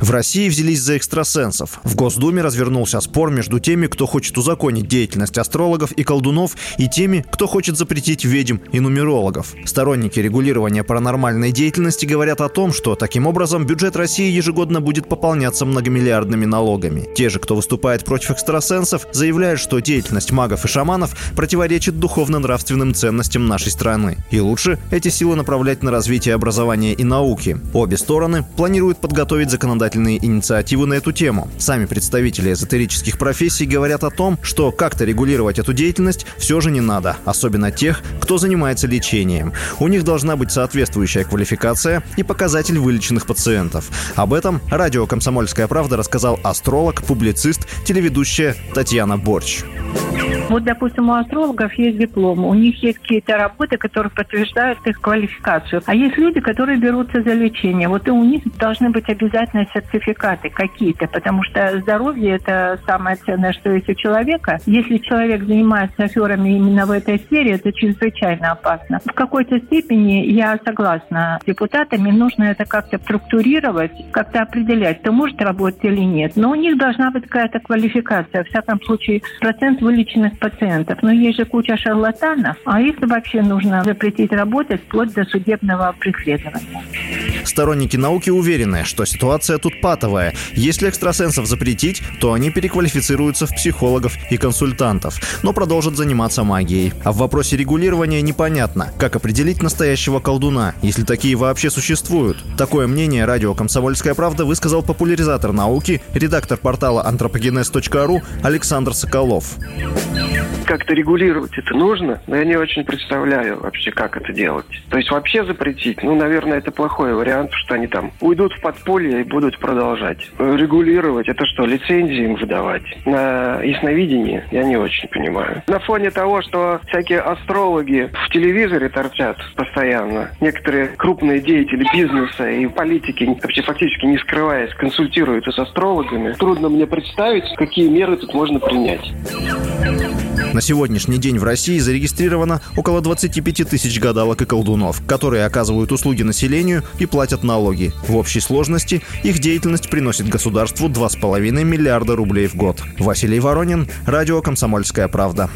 В России взялись за экстрасенсов. В Госдуме развернулся спор между теми, кто хочет узаконить деятельность астрологов и колдунов, и теми, кто хочет запретить ведьм и нумерологов. Сторонники регулирования паранормальной деятельности говорят о том, что таким образом бюджет России ежегодно будет пополняться многомиллиардными налогами. Те же, кто выступает против экстрасенсов, заявляют, что деятельность магов и шаманов противоречит духовно-нравственным ценностям нашей страны. И лучше эти силы направлять на развитие образования и науки. Обе стороны планируют подготовить законодательные законодательные инициативы на эту тему. Сами представители эзотерических профессий говорят о том, что как-то регулировать эту деятельность все же не надо, особенно тех, кто занимается лечением. У них должна быть соответствующая квалификация и показатель вылеченных пациентов. Об этом радио «Комсомольская правда» рассказал астролог, публицист, телеведущая Татьяна Борч. Вот, допустим, у астрологов есть диплом, у них есть какие-то работы, которые подтверждают их квалификацию. А есть люди, которые берутся за лечение. Вот и у них должны быть обязательно сертификаты какие-то, потому что здоровье – это самое ценное, что есть у человека. Если человек занимается аферами именно в этой сфере, это чрезвычайно опасно. В какой-то степени я согласна с депутатами, нужно это как-то структурировать, как-то определять, кто может работать или нет. Но у них должна быть какая-то квалификация. В всяком случае, процент вылеченных пациентов. Но есть же куча шарлатанов, а их вообще нужно запретить работать вплоть до судебного преследования. Сторонники науки уверены, что ситуация тут патовая. Если экстрасенсов запретить, то они переквалифицируются в психологов и консультантов, но продолжат заниматься магией. А в вопросе регулирования непонятно, как определить настоящего колдуна, если такие вообще существуют. Такое мнение радио «Комсомольская правда» высказал популяризатор науки, редактор портала антропогенез.ру Александр Соколов как-то регулировать это нужно, но я не очень представляю вообще, как это делать. То есть вообще запретить, ну, наверное, это плохой вариант, что они там уйдут в подполье и будут продолжать. Регулировать, это что, лицензии им выдавать? На ясновидение я не очень понимаю. На фоне того, что всякие астрологи в телевизоре торчат постоянно, некоторые крупные деятели бизнеса и политики, вообще фактически не скрываясь, консультируются с астрологами, трудно мне представить, какие меры тут можно принять. На сегодняшний день в России зарегистрировано около 25 тысяч гадалок и колдунов, которые оказывают услуги населению и платят налоги. В общей сложности их деятельность приносит государству 2,5 миллиарда рублей в год. Василий Воронин, Радио «Комсомольская правда».